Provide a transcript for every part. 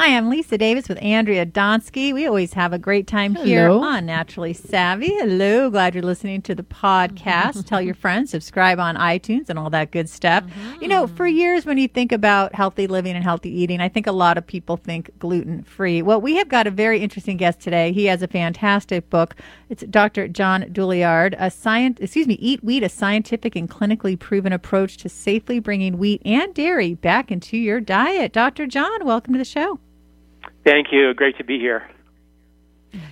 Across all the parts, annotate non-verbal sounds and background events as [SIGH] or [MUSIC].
Hi, I'm Lisa Davis with Andrea Donsky. We always have a great time here on Naturally Savvy. Hello, glad you're listening to the podcast. Tell your friends, subscribe on iTunes and all that good stuff. You know, mm-hmm. for years when you think about healthy living and healthy eating, I think a lot of people think gluten free. Well, we have got a very interesting guest today. He has a fantastic book. It's Dr. John Douillard, a science, excuse me, Eat Wheat, a scientific and clinically proven approach to safely bringing wheat and dairy back into your diet. Dr. John, welcome to the show. Thank you. Great to be here.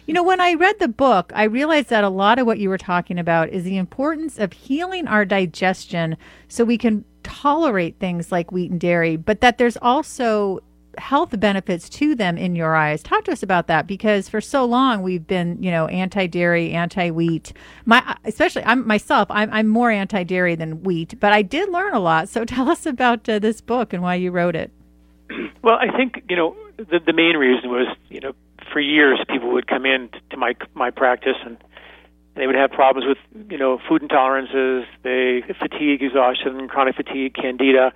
You know, when I read the book, I realized that a lot of what you were talking about is the importance of healing our digestion so we can tolerate things like wheat and dairy, but that there's also health benefits to them in your eyes. Talk to us about that because for so long we've been, you know, anti-dairy, anti-wheat. My especially I'm myself, I'm I'm more anti-dairy than wheat, but I did learn a lot. So [LAUGHS] tell us about uh, this book and why you wrote it. Well, I think you know the the main reason was you know for years people would come in to my my practice and they would have problems with you know food intolerances, they fatigue, exhaustion, chronic fatigue, candida.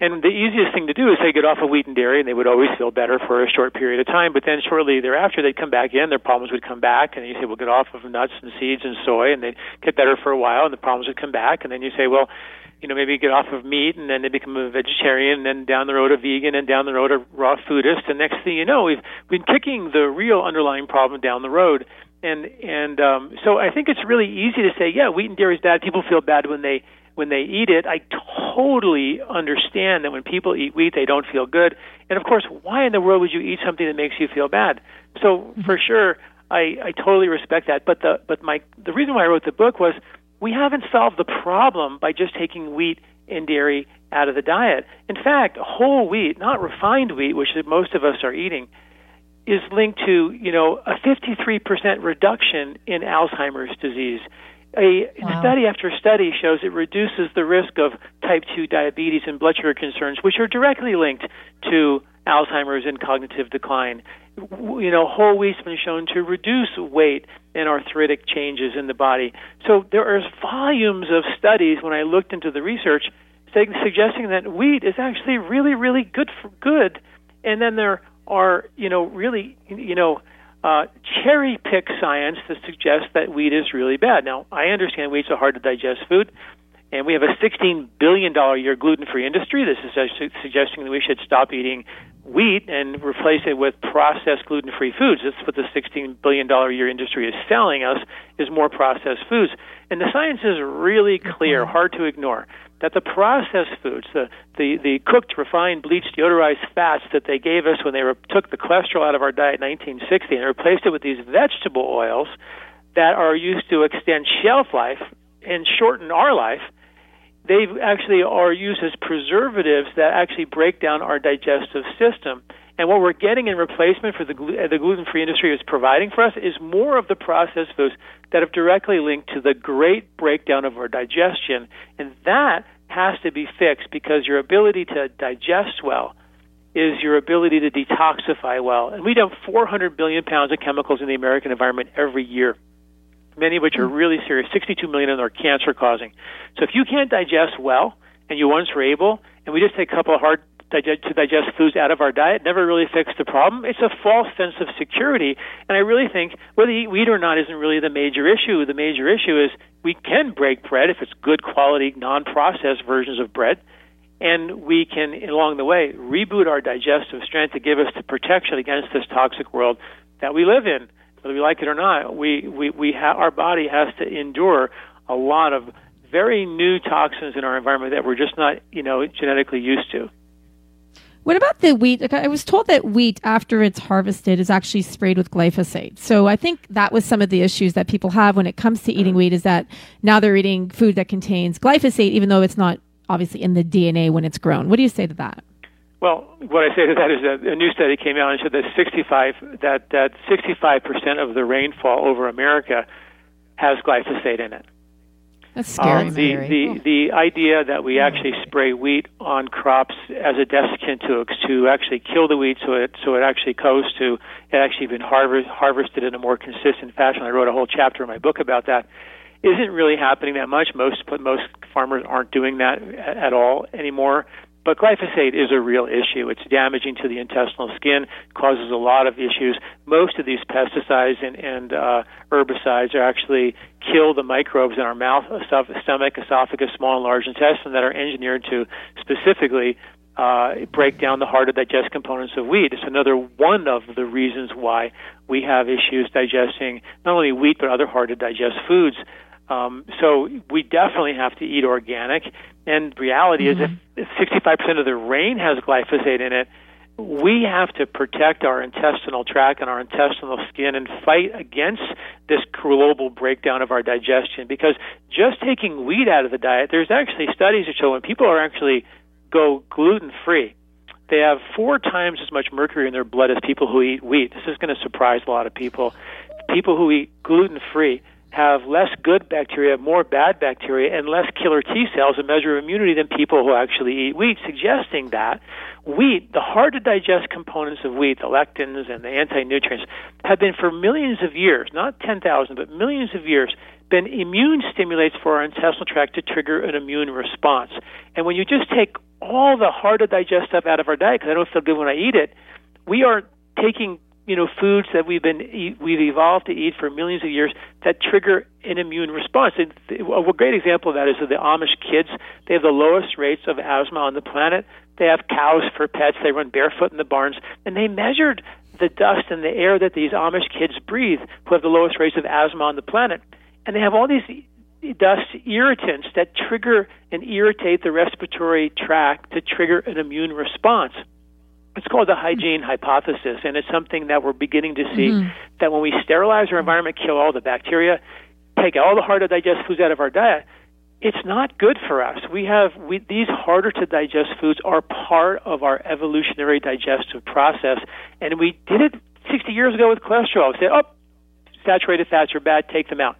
And the easiest thing to do is they get off of wheat and dairy, and they would always feel better for a short period of time. But then shortly thereafter, they'd come back in, their problems would come back, and you say, well, get off of nuts and seeds and soy, and they'd get better for a while, and the problems would come back. And then you say, well, you know, maybe get off of meat, and then they become a vegetarian, and then down the road a vegan, and down the road a raw foodist. And next thing you know, we've been kicking the real underlying problem down the road. And and um, so I think it's really easy to say, yeah, wheat and dairy is bad. People feel bad when they when they eat it. I totally understand that when people eat wheat, they don't feel good. And of course, why in the world would you eat something that makes you feel bad? So for sure, I, I totally respect that. But the but my the reason why I wrote the book was we haven't solved the problem by just taking wheat and dairy out of the diet. In fact, whole wheat, not refined wheat, which most of us are eating, is linked to you know a 53% reduction in Alzheimer's disease. A Wow. study after study shows it reduces the risk of type 2 diabetes and blood sugar concerns, which are directly linked to Alzheimer's and cognitive decline. You know, whole wheat's been shown to reduce weight and arthritic changes in the body. So there are volumes of studies when I looked into the research suggesting that wheat is actually really, really good for good. And then there are, you know, really, you know, uh, cherry pick science that suggests that wheat is really bad. Now, I understand wheat's a hard to digest food, and we have a $16 billion a year gluten free industry. This is su- suggesting that we should stop eating wheat and replace it with processed gluten free foods. That's what the $16 billion a year industry is selling us is more processed foods. And the science is really clear, mm-hmm. hard to ignore, that the processed foods, the, the, the cooked, refined, bleached, deodorized fats that they gave us when they re- took the cholesterol out of our diet in 1960 and replaced it with these vegetable oils that are used to extend shelf life and shorten our life, they actually are used as preservatives that actually break down our digestive system. And what we're getting in replacement for the, uh, the gluten-free industry is providing for us is more of the processed foods that have directly linked to the great breakdown of our digestion, and that has to be fixed because your ability to digest well is your ability to detoxify well. And we dump 400 billion pounds of chemicals in the American environment every year many of which are really serious. 62 million of them are cancer causing. So if you can't digest well, and you once were able, and we just take a couple of hard to digest foods out of our diet, never really fixed the problem. It's a false sense of security. And I really think whether you eat wheat or not isn't really the major issue. The major issue is we can break bread if it's good quality, non processed versions of bread. And we can, along the way, reboot our digestive strength to give us the protection against this toxic world that we live in whether we like it or not, we we we ha- our body has to endure a lot of very new toxins in our environment that we're just not you know genetically used to. What about the wheat? I was told that wheat, after it's harvested, is actually sprayed with glyphosate. So I think that was some of the issues that people have when it comes to eating wheat is that now they're eating food that contains glyphosate, even though it's not obviously in the DNA when it's grown. What do you say to that? Well, what I say to that is that a new study came out and showed that 65 that that 65 percent of the rainfall over America has glyphosate in it. That's scary. Um, the, the the idea that we actually spray wheat on crops as a desiccant to to actually kill the wheat so it so it actually goes to it actually been harvest, harvested in a more consistent fashion. I wrote a whole chapter in my book about that. Isn't really happening that much. Most most farmers aren't doing that at all anymore. But glyphosate is a real issue. It's damaging to the intestinal skin, causes a lot of issues. Most of these pesticides and, and uh, herbicides are actually kill the microbes in our mouth, stomach, esophagus, small and large intestine that are engineered to specifically uh, break down the hard to digest components of wheat. It's another one of the reasons why we have issues digesting not only wheat but other hard to digest foods. Um, so we definitely have to eat organic. And reality mm-hmm. is, if, if 65% of the rain has glyphosate in it, we have to protect our intestinal tract and our intestinal skin and fight against this global breakdown of our digestion. Because just taking wheat out of the diet, there's actually studies that show when people are actually go gluten free, they have four times as much mercury in their blood as people who eat wheat. This is going to surprise a lot of people. People who eat gluten free have less good bacteria, more bad bacteria, and less killer T cells, a measure of immunity, than people who actually eat wheat, suggesting that wheat, the hard to digest components of wheat, the lectins and the anti nutrients, have been for millions of years, not 10,000, but millions of years, been immune stimulates for our intestinal tract to trigger an immune response. And when you just take all the hard to digest stuff out of our diet, because I don't feel good when I eat it, we are taking you know foods that we've been we've evolved to eat for millions of years that trigger an immune response. And a great example of that is the Amish kids. They have the lowest rates of asthma on the planet. They have cows for pets. They run barefoot in the barns, and they measured the dust and the air that these Amish kids breathe, who have the lowest rates of asthma on the planet. And they have all these dust irritants that trigger and irritate the respiratory tract to trigger an immune response. It's called the hygiene hypothesis, and it's something that we're beginning to see mm-hmm. that when we sterilize our environment, kill all the bacteria, take all the hard to digest foods out of our diet, it's not good for us. We have we, these harder to digest foods are part of our evolutionary digestive process, and we did it 60 years ago with cholesterol. We said, "Oh, saturated fats are bad, take them out."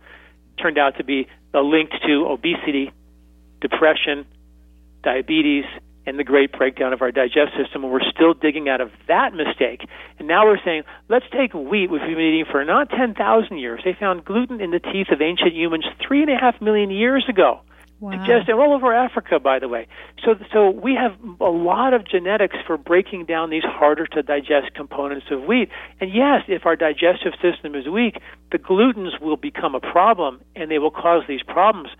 Turned out to be linked to obesity, depression, diabetes, and the great breakdown of our digestive system, and we're still digging out of that mistake. And now we're saying, let's take wheat, which we've been eating for not 10,000 years. They found gluten in the teeth of ancient humans three and a half million years ago. Wow. Digested all over Africa, by the way. So, so we have a lot of genetics for breaking down these harder to digest components of wheat. And yes, if our digestive system is weak, the glutens will become a problem, and they will cause these problems.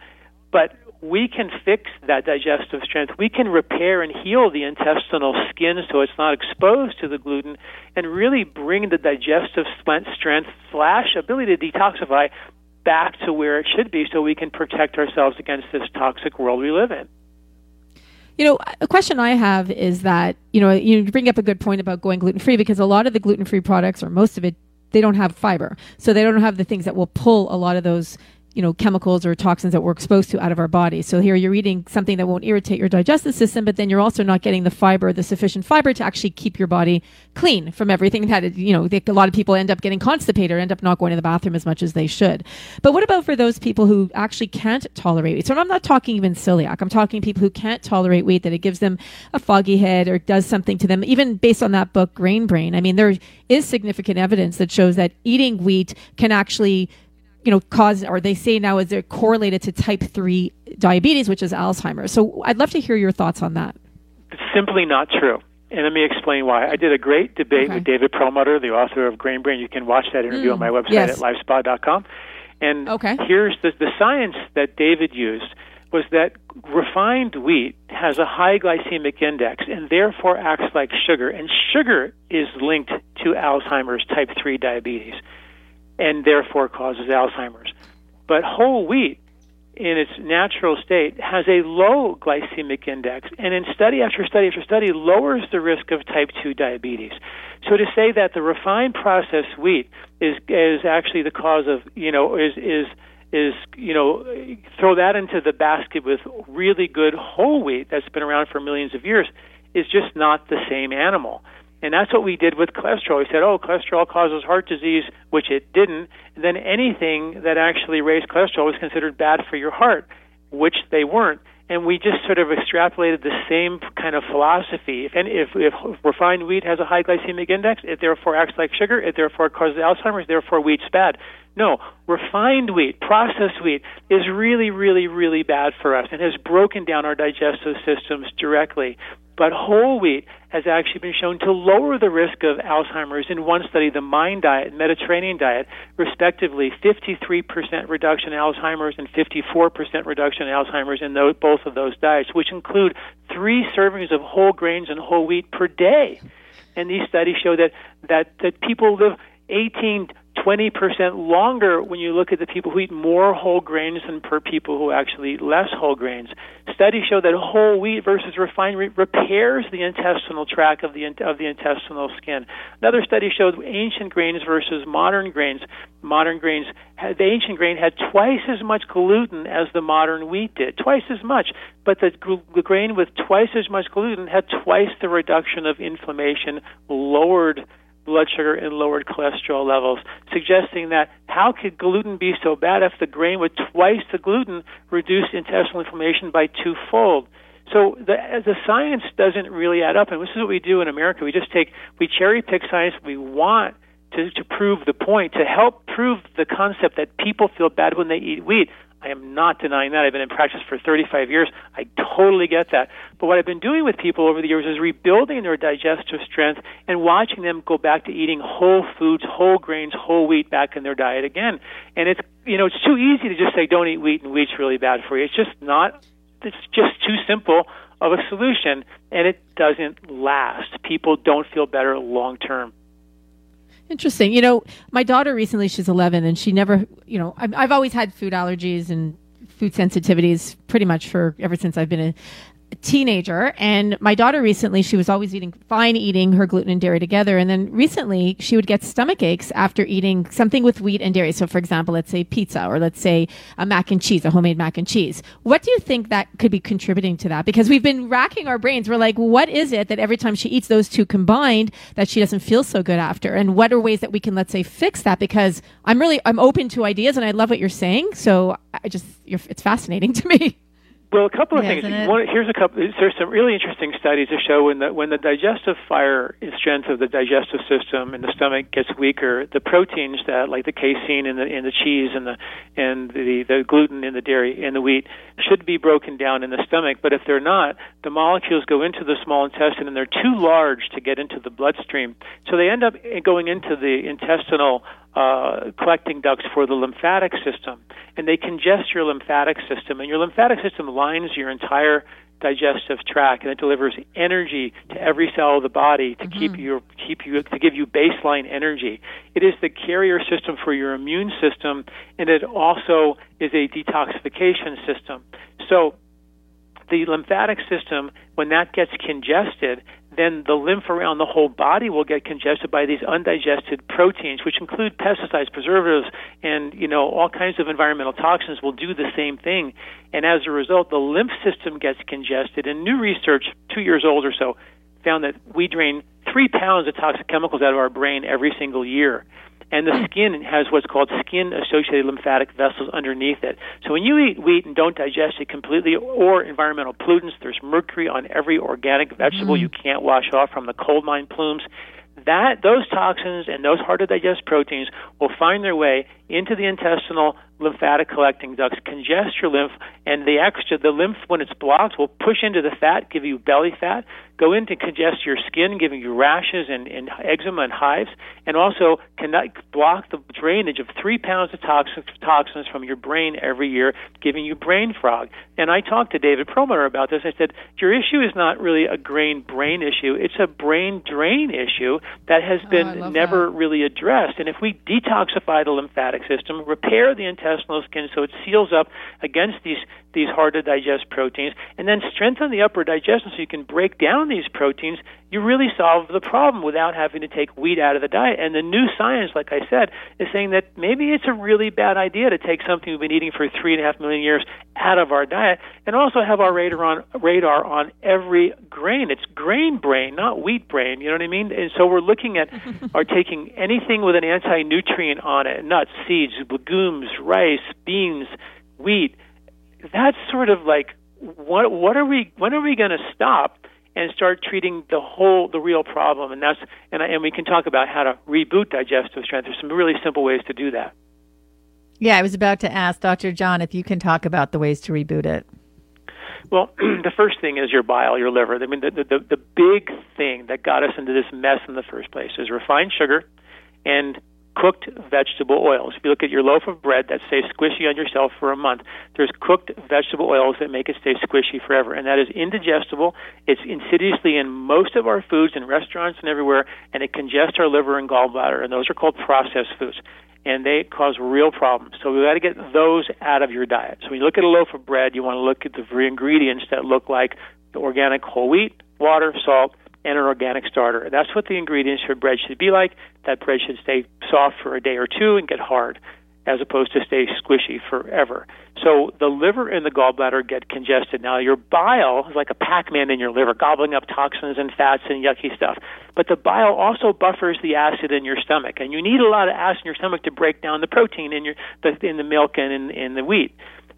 But we can fix that digestive strength. We can repair and heal the intestinal skin so it's not exposed to the gluten and really bring the digestive strength slash ability to detoxify back to where it should be so we can protect ourselves against this toxic world we live in. You know, a question I have is that, you know, you bring up a good point about going gluten free because a lot of the gluten free products, or most of it, they don't have fiber. So they don't have the things that will pull a lot of those you know, chemicals or toxins that we're exposed to out of our body. So here you're eating something that won't irritate your digestive system, but then you're also not getting the fiber, the sufficient fiber to actually keep your body clean from everything that, you know, a lot of people end up getting constipated or end up not going to the bathroom as much as they should. But what about for those people who actually can't tolerate wheat? So I'm not talking even celiac. I'm talking people who can't tolerate wheat, that it gives them a foggy head or does something to them, even based on that book, Grain Brain. I mean, there is significant evidence that shows that eating wheat can actually you know, cause, or they say now is they're correlated to type 3 diabetes, which is Alzheimer's. So I'd love to hear your thoughts on that. It's simply not true. And let me explain why. I did a great debate okay. with David Perlmutter, the author of Grain Brain. You can watch that interview mm, on my website yes. at lifespa.com. And okay. here's the, the science that David used was that refined wheat has a high glycemic index and therefore acts like sugar. And sugar is linked to Alzheimer's type 3 diabetes and therefore causes Alzheimer's. But whole wheat, in its natural state, has a low glycemic index, and in study after study after study, lowers the risk of type 2 diabetes. So to say that the refined processed wheat is is actually the cause of you know is is is you know throw that into the basket with really good whole wheat that's been around for millions of years is just not the same animal. And that's what we did with cholesterol. We said, oh, cholesterol causes heart disease, which it didn't. And then anything that actually raised cholesterol was considered bad for your heart. which they weren't and we just sort of extrapolated the same kind of philosophy. If, if refined wheat has a high glycemic index, it therefore acts like sugar, it therefore causes Alzheimer's, therefore wheat's bad. No, refined wheat, processed wheat, is really, really, really bad for us and has broken down our digestive systems directly. But whole wheat has actually been shown to lower the risk of Alzheimer's in one study, the MIND diet, and Mediterranean diet, respectively, 53% reduction in Alzheimer's and 54% reduction in Alzheimer's in those, both of those diets, which include three servings of whole grains and whole wheat per day. And these studies show that, that, that people live 18 20% longer when you look at the people who eat more whole grains than per people who actually eat less whole grains. Studies show that whole wheat versus refined wheat repairs the intestinal tract of the of the intestinal skin. Another study showed ancient grains versus modern grains. Modern grains, the ancient grain had twice as much gluten as the modern wheat did, twice as much. But the, the grain with twice as much gluten had twice the reduction of inflammation, lowered blood sugar and lowered cholesterol levels, suggesting that how could gluten be so bad if the grain with twice the gluten reduced intestinal inflammation by twofold? So the, the science doesn't really add up, and this is what we do in America. We just take we cherry pick science we want to, to prove the point, to help prove the concept that people feel bad when they eat wheat. I am not denying that. I've been in practice for 35 years. I totally get that. But what I've been doing with people over the years is rebuilding their digestive strength and watching them go back to eating whole foods, whole grains, whole wheat back in their diet again. And it's you know it's too easy to just say don't eat wheat and wheat's really bad for you. It's just not. It's just too simple of a solution, and it doesn't last. People don't feel better long term. Interesting. You know, my daughter recently, she's 11, and she never, you know, I've, I've always had food allergies and food sensitivities pretty much for ever since I've been a, teenager and my daughter recently she was always eating fine eating her gluten and dairy together and then recently she would get stomach aches after eating something with wheat and dairy. So for example let's say pizza or let's say a mac and cheese a homemade mac and cheese. What do you think that could be contributing to that? Because we've been racking our brains. We're like what is it that every time she eats those two combined that she doesn't feel so good after? And what are ways that we can let's say fix that? Because i'm really i'm open to ideas and i love what you're saying. So i just it's fascinating [LAUGHS] to me well, a couple of things. One, here's a couple. There's some really interesting studies that show when the when the digestive fire strength of the digestive system in the stomach gets weaker, the proteins that like the casein in the in the cheese and the and the the gluten in the dairy and the wheat should be broken down in the stomach. But if they're not, the molecules go into the small intestine and they're too large to get into the bloodstream. So they end up going into the intestinal uh, collecting ducts for the lymphatic system, and they congest your lymphatic system. And your lymphatic system lines your entire digestive tract, and it delivers energy to every cell of the body to mm-hmm. keep you keep you to give you baseline energy. It is the carrier system for your immune system, and it also is a detoxification system. So the lymphatic system, when that gets congested, then the lymph around the whole body will get congested by these undigested proteins, which include pesticides, preservatives, and you know all kinds of environmental toxins will do the same thing. And as a result, the lymph system gets congested. And new research, two years old or so, found that we drain three pounds of toxic chemicals out of our brain every single year and the skin has what's called skin associated lymphatic vessels underneath it. So when you eat wheat and don't digest it completely or environmental pollutants, there's mercury on every organic vegetable mm. you can't wash off from the coal mine plumes. That those toxins and those hard to digest proteins will find their way into the intestinal lymphatic collecting ducts, congest your lymph, and the extra, the lymph, when it's blocked, will push into the fat, give you belly fat, go in to congest your skin, giving you rashes and, and eczema and hives, and also cannot block the drainage of three pounds of toxins, toxins from your brain every year, giving you brain fog. And I talked to David Perlmutter about this. I said, Your issue is not really a grain brain issue, it's a brain drain issue that has oh, been never that. really addressed. And if we detoxify the lymphatic system, repair the intestinal skin so it seals up against these these hard to digest proteins, and then strengthen the upper digestion so you can break down these proteins, you really solve the problem without having to take wheat out of the diet. And the new science, like I said, is saying that maybe it's a really bad idea to take something we've been eating for three and a half million years out of our diet, and also have our radar on radar on every grain. It's grain brain, not wheat brain. You know what I mean? And so we're looking at [LAUGHS] are taking anything with an anti nutrient on it: nuts, seeds, legumes, rice, beans, wheat that's sort of like what what are we when are we going to stop and start treating the whole the real problem. And that's and and we can talk about how to reboot digestive strength. There's some really simple ways to do that. Yeah i was about to ask dr john if you can talk about the ways to reboot it. Well [CLEARS THROAT] the first thing is your bile your liver. I mean the the the big thing that got us into this mess in the first place is refined sugar and cooked vegetable oils. If you look at your loaf of bread that stays squishy on yourself for a month, there's cooked vegetable oils that make it stay squishy forever. And that is indigestible. It's insidiously in most of our foods in restaurants and everywhere, and it congests our liver and gallbladder. And those are called processed foods. And they cause real problems. So we've got to get those out of your diet. So when you look at a loaf of bread, you want to look at the ingredients that look like the organic whole wheat, water, salt, and an organic starter. That's what the ingredients for bread should be like. That bread should stay soft for a day or two and get hard, as opposed to stay squishy forever. So the liver and the gallbladder get congested. Now your bile is like a Pac-Man in your liver, gobbling up toxins and fats and yucky stuff. But the bile also buffers the acid in your stomach, and you need a lot of acid in your stomach to break down the protein in your the, in the milk and in, in the wheat.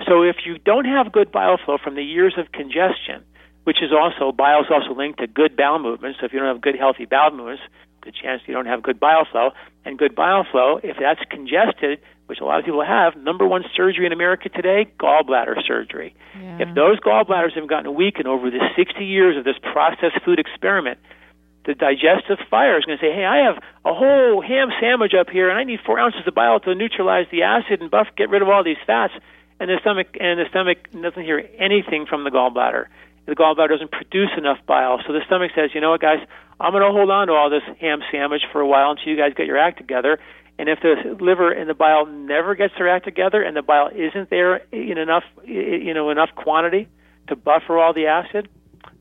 So if you don't have good bile flow from the years of congestion, which is also bile is also linked to good bowel movements. So if you don't have good healthy bowel movements, good chance you don't have good bile flow. And good bile flow, if that's congested, which a lot of people have, number one surgery in America today, gallbladder surgery. Yeah. If those gallbladders have gotten weakened over the 60 years of this processed food experiment, the digestive fire is going to say, "Hey, I have a whole ham sandwich up here, and I need four ounces of bile to neutralize the acid and buff, get rid of all these fats." And the stomach and the stomach doesn't hear anything from the gallbladder the gallbladder doesn't produce enough bile. So the stomach says, you know what, guys, I'm going to hold on to all this ham sandwich for a while until you guys get your act together. And if the liver and the bile never gets their act together, and the bile isn't there in enough, you know, enough quantity to buffer all the acid,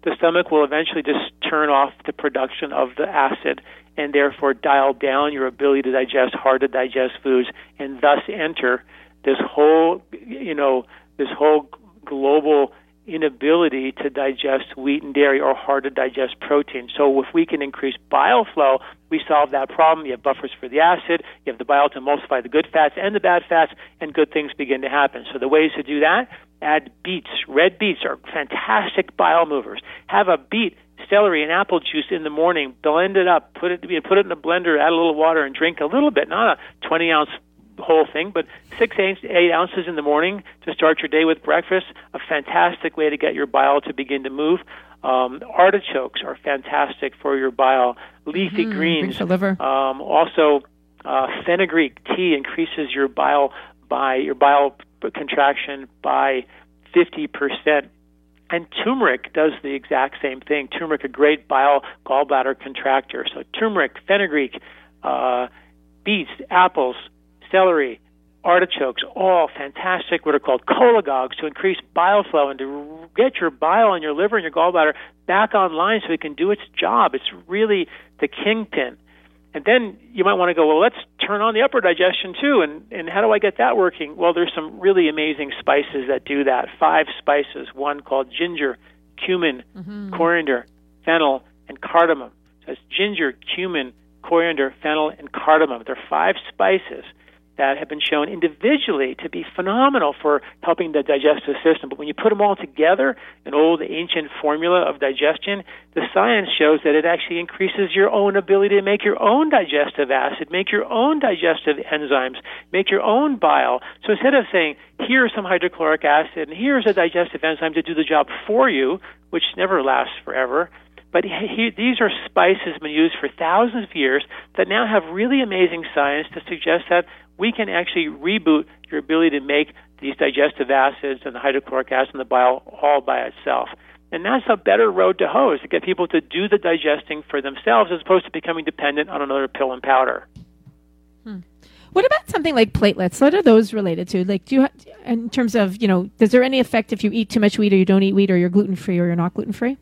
the stomach will eventually just turn off the production of the acid and therefore dial down your ability to digest hard to digest foods and thus enter this whole, you know, this whole global inability to digest wheat and dairy or hard to digest protein. So if we can increase bile flow, we solve that problem. You have buffers for the acid, you have the bile to emulsify the good fats and the bad fats, and good things begin to happen. So the ways to do that, add beets. Red beets are fantastic bile movers. Have a beet celery and apple juice in the morning, blend it up, put it put it in a blender, add a little water, and drink a little bit, not a 20 ounce whole thing, but six, eight, eight ounces in the morning to start your day with breakfast, a fantastic way to get your bile to begin to move. Um, artichokes are fantastic for your bile. Leafy mm-hmm. greens. liver. Um, also, uh, fenugreek tea increases your bile by your bile contraction by 50%. And turmeric does the exact same thing. Turmeric, a great bile gallbladder contractor. So turmeric, fenugreek, uh, beets, apples, celery, artichokes, all fantastic, what are called cholagogues to increase bile flow and to get your bile and your liver and your gallbladder back online so it can do its job. It's really the kingpin. And then you might want to go, well, let's turn on the upper digestion too. And, and how do I get that working? Well, there's some really amazing spices that do that. Five spices, one called ginger, cumin, mm-hmm. coriander, fennel, and cardamom. So it's ginger, cumin, coriander, fennel, and cardamom. They're five spices that have been shown individually to be phenomenal for helping the digestive system. But when you put them all together, an old ancient formula of digestion, the science shows that it actually increases your own ability to make your own digestive acid, make your own digestive enzymes, make your own bile. So instead of saying, here's some hydrochloric acid and here's a digestive enzyme to do the job for you, which never lasts forever, but he, these are spices been used for thousands of years that now have really amazing science to suggest that we can actually reboot your ability to make these digestive acids and the hydrochloric acid and the bile all by itself. And that's a better road to hoe is to get people to do the digesting for themselves as opposed to becoming dependent on another pill and powder. Hmm. What about something like platelets? What are those related to? Like, do you, in terms of, you know, is there any effect if you eat too much wheat or you don't eat wheat or you're gluten free or you're not gluten free?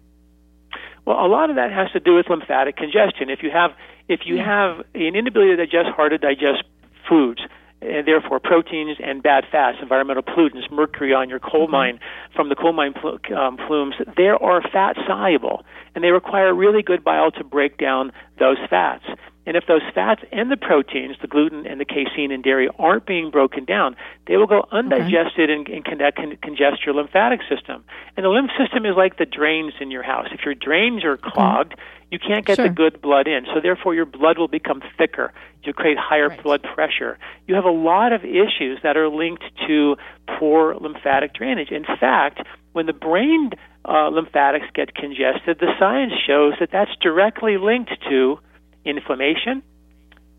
Well, a lot of that has to do with lymphatic congestion. If you have if you hmm. have an inability to digest hard to digest foods, and therefore proteins and bad fats, environmental pollutants, mercury on your coal mm-hmm. mine from the coal mine pl- um, plumes, they are fat soluble, and they require really good bile to break down those fats. And if those fats and the proteins, the gluten and the casein in dairy, aren't being broken down, they will go undigested okay. and, and con- congest your lymphatic system. And the lymph system is like the drains in your house. If your drains are clogged, okay. you can't get sure. the good blood in. So therefore, your blood will become thicker. You create higher right. blood pressure. You have a lot of issues that are linked to poor lymphatic drainage. In fact, when the brain uh, lymphatics get congested, the science shows that that's directly linked to inflammation,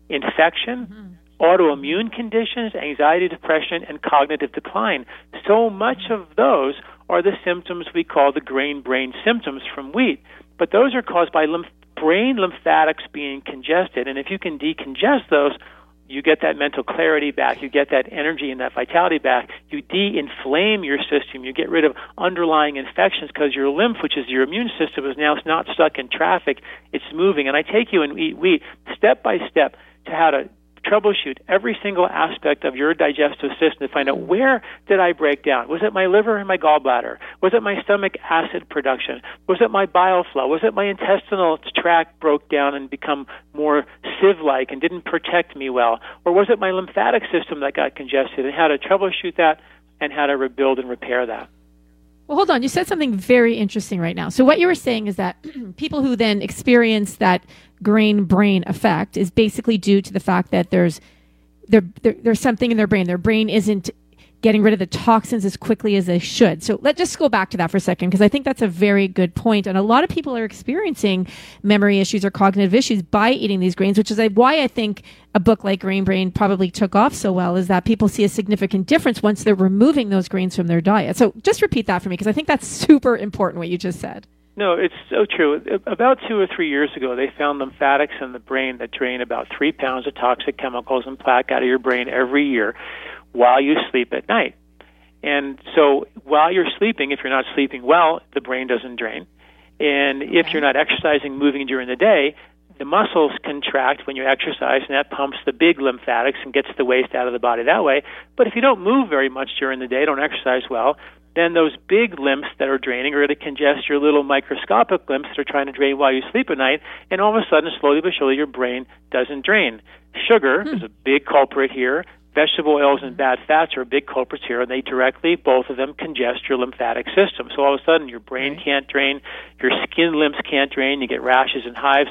infection, mm-hmm. autoimmune conditions, anxiety, depression, and cognitive decline. So much of those are the symptoms we call the grain brain symptoms from wheat. But those are caused by lymph- brain lymphatics being congested. And if you can decongest those, you get that mental clarity back, you get that energy and that vitality back, you de inflame your system, you get rid of underlying infections because your lymph, which is your immune system, is now not stuck in traffic, it's moving. And I take you and eat wheat step by step to how to troubleshoot every single aspect of your digestive system to find out where did I break down? Was it my liver and my gallbladder? Was it my stomach acid production? Was it my bile flow? Was it my intestinal tract broke down and become more sieve-like and didn't protect me well? Or was it my lymphatic system that got congested and how to troubleshoot that and how to rebuild and repair that? Well, hold on. You said something very interesting right now. So, what you were saying is that [CLEARS THROAT] people who then experience that grain brain effect is basically due to the fact that there's there, there, there's something in their brain. Their brain isn't getting rid of the toxins as quickly as they should. So let's just go back to that for a second because I think that's a very good point. And a lot of people are experiencing memory issues or cognitive issues by eating these grains, which is why I think a book like Grain Brain probably took off so well is that people see a significant difference once they're removing those grains from their diet. So just repeat that for me because I think that's [LAUGHS] super important what you just said. No, it's so true. About two or three years ago, they found lymphatics in the brain that drain about three pounds of toxic chemicals and plaque out of your brain every year while you sleep at night. And so while you're sleeping, if you're not sleeping well, the brain doesn't drain. And if you're not exercising, moving during the day, the muscles contract when you exercise, and that pumps the big lymphatics and gets the waste out of the body that way. But if you don't move very much during the day, don't exercise well, then those big lymphs that are draining are going to congest your little microscopic lymphs that are trying to drain while you sleep at night, and all of a sudden, slowly but surely, your brain doesn't drain. Sugar hmm. is a big culprit here. Vegetable oils and bad fats are big culprits here, and they directly, both of them, congest your lymphatic system. So all of a sudden, your brain right. can't drain, your skin lymphs can't drain, you get rashes and hives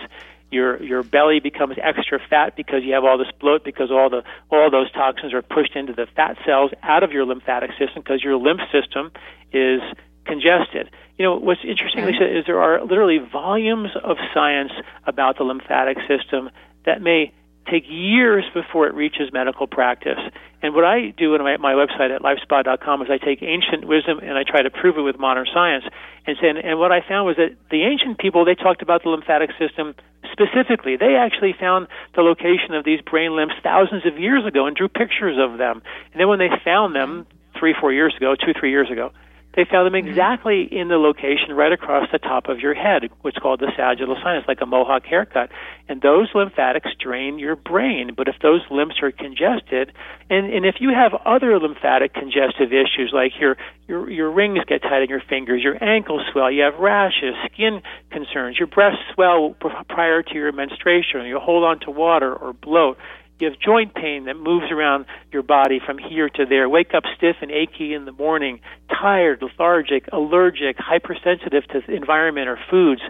your your belly becomes extra fat because you have all this bloat because all the all those toxins are pushed into the fat cells out of your lymphatic system because your lymph system is congested. You know what's interesting, Lisa, is there are literally volumes of science about the lymphatic system that may take years before it reaches medical practice. And what I do on my, my website at lifespa.com is I take ancient wisdom and I try to prove it with modern science. And, and, and what I found was that the ancient people, they talked about the lymphatic system specifically. They actually found the location of these brain lymphs thousands of years ago and drew pictures of them. And then when they found them three, four years ago, two, three years ago, they found them exactly in the location right across the top of your head, what's called the sagittal sinus, like a mohawk haircut. And those lymphatics drain your brain. But if those lymphs are congested, and, and if you have other lymphatic congestive issues, like your, your, your rings get tight in your fingers, your ankles swell, you have rashes, skin concerns, your breasts swell prior to your menstruation, you hold on to water or bloat, you have joint pain that moves around your body from here to there. Wake up stiff and achy in the morning, tired, lethargic, allergic, hypersensitive to the environment or foods.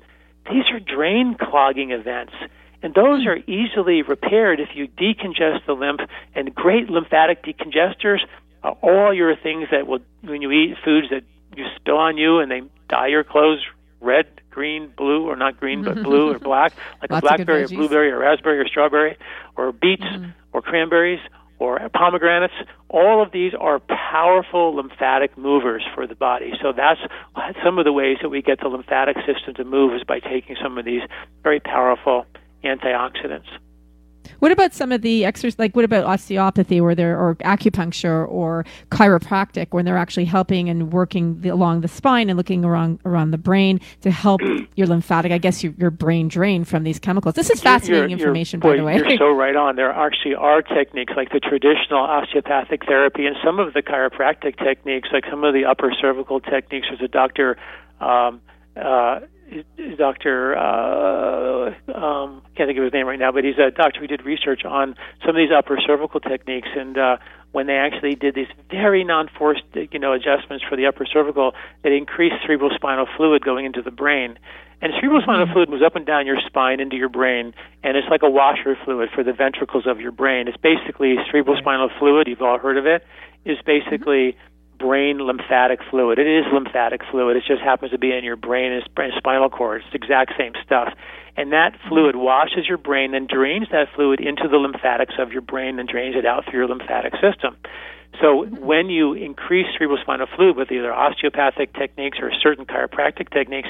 These are drain clogging events. And those are easily repaired if you decongest the lymph. And great lymphatic decongestors are all your things that will, when you eat foods that you spill on you and they dye your clothes red, green, blue, or not green, but [LAUGHS] blue or black, like a blackberry or blueberry or raspberry or strawberry, or beets mm-hmm. or cranberries or pomegranates. All of these are powerful lymphatic movers for the body. So that's some of the ways that we get the lymphatic system to move is by taking some of these very powerful antioxidants. What about some of the exercise, like what about osteopathy where they're, or acupuncture or chiropractic when they're actually helping and working the, along the spine and looking around, around the brain to help [CLEARS THROAT] your lymphatic, I guess your, your brain drain from these chemicals. This is fascinating you're, information, you're, by the way. You're so right on. There actually are techniques like the traditional osteopathic therapy and some of the chiropractic techniques, like some of the upper cervical techniques. There's a doctor, um, uh, Dr. Uh, um, can't think of his name right now, but he's a doctor who did research on some of these upper cervical techniques. And uh, when they actually did these very non-forced, you know, adjustments for the upper cervical, it increased cerebrospinal fluid going into the brain. And cerebrospinal mm-hmm. fluid moves up and down your spine into your brain, and it's like a washer fluid for the ventricles of your brain. It's basically cerebrospinal fluid. You've all heard of it. Is basically mm-hmm brain lymphatic fluid. It is lymphatic fluid. It just happens to be in your brain and spinal cord. It's the exact same stuff. And that fluid washes your brain and drains that fluid into the lymphatics of your brain and drains it out through your lymphatic system. So when you increase cerebrospinal fluid with either osteopathic techniques or certain chiropractic techniques,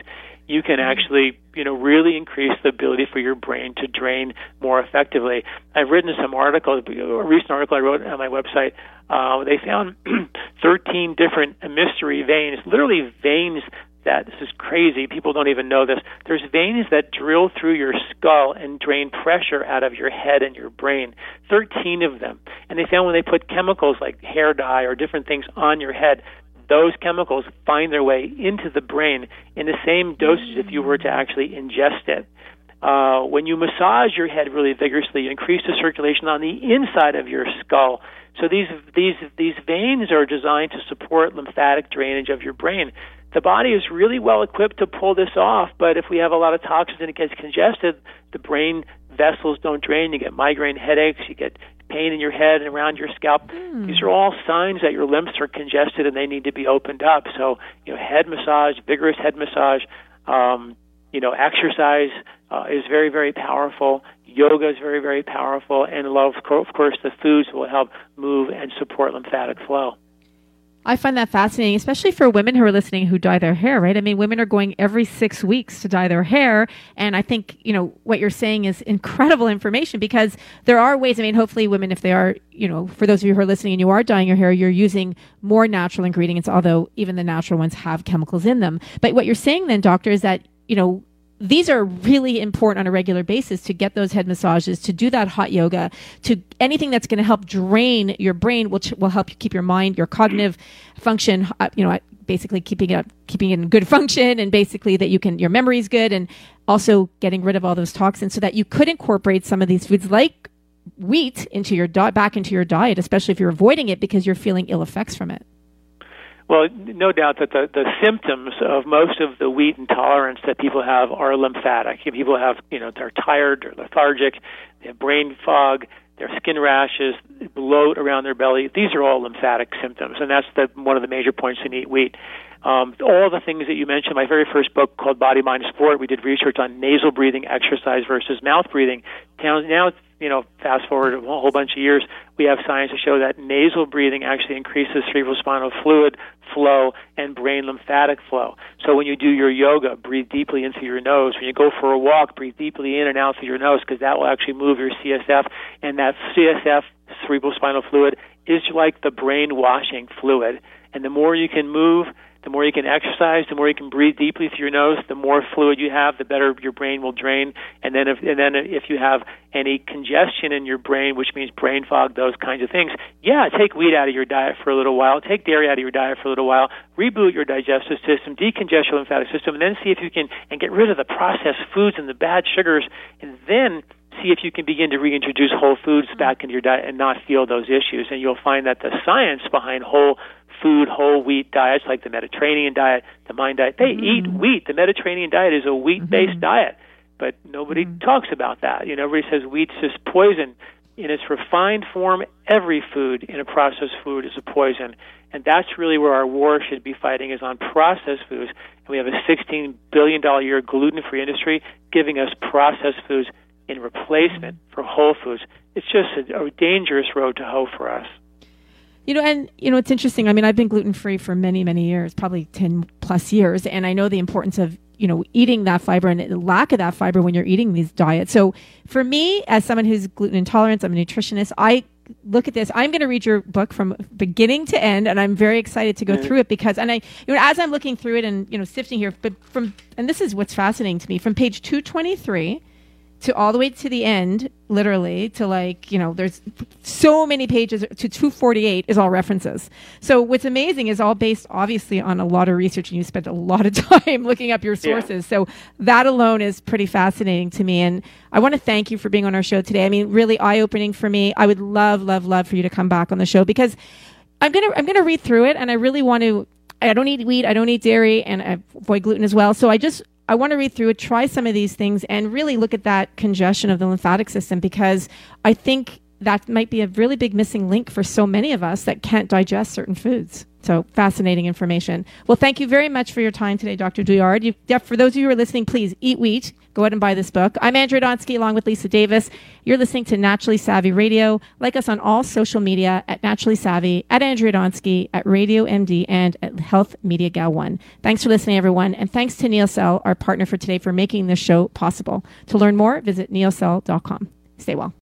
you can actually, you know, really increase the ability for your brain to drain more effectively. I've written some articles, a recent article I wrote on my website uh, they found [CLEARS THROAT] 13 different mystery veins, literally veins that this is crazy. People don't even know this. There's veins that drill through your skull and drain pressure out of your head and your brain. 13 of them. And they found when they put chemicals like hair dye or different things on your head, those chemicals find their way into the brain in the same dosage if you were to actually ingest it. Uh, when you massage your head really vigorously, you increase the circulation on the inside of your skull so these these these veins are designed to support lymphatic drainage of your brain. The body is really well equipped to pull this off, but if we have a lot of toxins and it gets congested, the brain vessels don't drain. You get migraine headaches, you get pain in your head and around your scalp. Mm. These are all signs that your lymphs are congested and they need to be opened up. So, you know, head massage, vigorous head massage, um, you know, exercise uh, is very, very powerful. Yoga is very, very powerful, and of course, the foods will help move and support lymphatic flow. I find that fascinating, especially for women who are listening who dye their hair, right? I mean, women are going every six weeks to dye their hair. And I think, you know, what you're saying is incredible information because there are ways. I mean, hopefully women, if they are, you know, for those of you who are listening and you are dyeing your hair, you're using more natural ingredients, although even the natural ones have chemicals in them. But what you're saying then, doctor, is that, you know, these are really important on a regular basis to get those head massages, to do that hot yoga, to anything that's going to help drain your brain, which will help you keep your mind, your cognitive function, uh, you know, basically keeping it keeping it in good [LAUGHS] function, and basically that you can your memory is good, and also getting rid of all those toxins, so that you could incorporate some of these foods like wheat into your diet, back into your diet, especially if you're avoiding it because you're feeling ill effects from it. Well, no doubt that the, the symptoms of most of the wheat intolerance that people have are lymphatic. People have, you know, they're tired, they're lethargic, they have brain fog, their skin rashes, bloat around their belly. These are all lymphatic symptoms, and that's the, one of the major points in eat wheat. Um, all the things that you mentioned, my very first book called Body, Mind, Sport, we did research on nasal breathing exercise versus mouth breathing. Now, now you know, fast forward a whole bunch of years, we have science to show that nasal breathing actually increases cerebrospinal fluid flow and brain lymphatic flow. So when you do your yoga, breathe deeply in through your nose. When you go for a walk, breathe deeply in and out through your nose because that will actually move your CSF. And that CSF, cerebrospinal fluid, is like the brain washing fluid. And the more you can move, the more you can exercise, the more you can breathe deeply through your nose, the more fluid you have, the better your brain will drain. And then if and then if you have any congestion in your brain, which means brain fog, those kinds of things, yeah, take wheat out of your diet for a little while, take dairy out of your diet for a little while, reboot your digestive system, decongest your lymphatic system, and then see if you can and get rid of the processed foods and the bad sugars, and then see if you can begin to reintroduce whole foods back into your diet and not feel those issues. And you'll find that the science behind whole food, whole wheat diets like the Mediterranean diet, the Mind diet. They mm-hmm. eat wheat. The Mediterranean diet is a wheat-based mm-hmm. diet, but nobody mm-hmm. talks about that. You know, everybody says wheat's just poison. In its refined form, every food in a processed food is a poison, and that's really where our war should be fighting is on processed foods. And we have a 16 billion dollar year gluten-free industry giving us processed foods in replacement for whole foods. It's just a, a dangerous road to hoe for us. You know, and you know, it's interesting. I mean, I've been gluten free for many, many years, probably 10 plus years, and I know the importance of, you know, eating that fiber and the lack of that fiber when you're eating these diets. So for me, as someone who's gluten intolerant, I'm a nutritionist, I look at this. I'm going to read your book from beginning to end, and I'm very excited to go mm-hmm. through it because, and I, you know, as I'm looking through it and, you know, sifting here, but from, and this is what's fascinating to me, from page 223 to all the way to the end, literally to like, you know, there's so many pages to 248 is all references. So what's amazing is all based obviously on a lot of research and you spent a lot of [LAUGHS] time looking up your sources. Yeah. So that alone is pretty fascinating to me. And I want to thank you for being on our show today. I mean, really eye opening for me. I would love, love, love for you to come back on the show because I'm going to, I'm going to read through it and I really want to, I don't eat wheat, I don't eat dairy, and I avoid gluten as well. So I just I want to read through it, try some of these things, and really look at that congestion of the lymphatic system because I think that might be a really big missing link for so many of us that can't digest certain foods. So fascinating information. Well, thank you very much for your time today, Dr. Douillard. You, for those of you who are listening, please eat wheat. Go ahead and buy this book. I'm Andrea Donsky along with Lisa Davis. You're listening to Naturally Savvy Radio. Like us on all social media at Naturally Savvy, at Andrea Donsky, at Radio MD, and at Health Media Gal 1. Thanks for listening, everyone. And thanks to NeoCell, our partner for today, for making this show possible. To learn more, visit neocell.com. Stay well.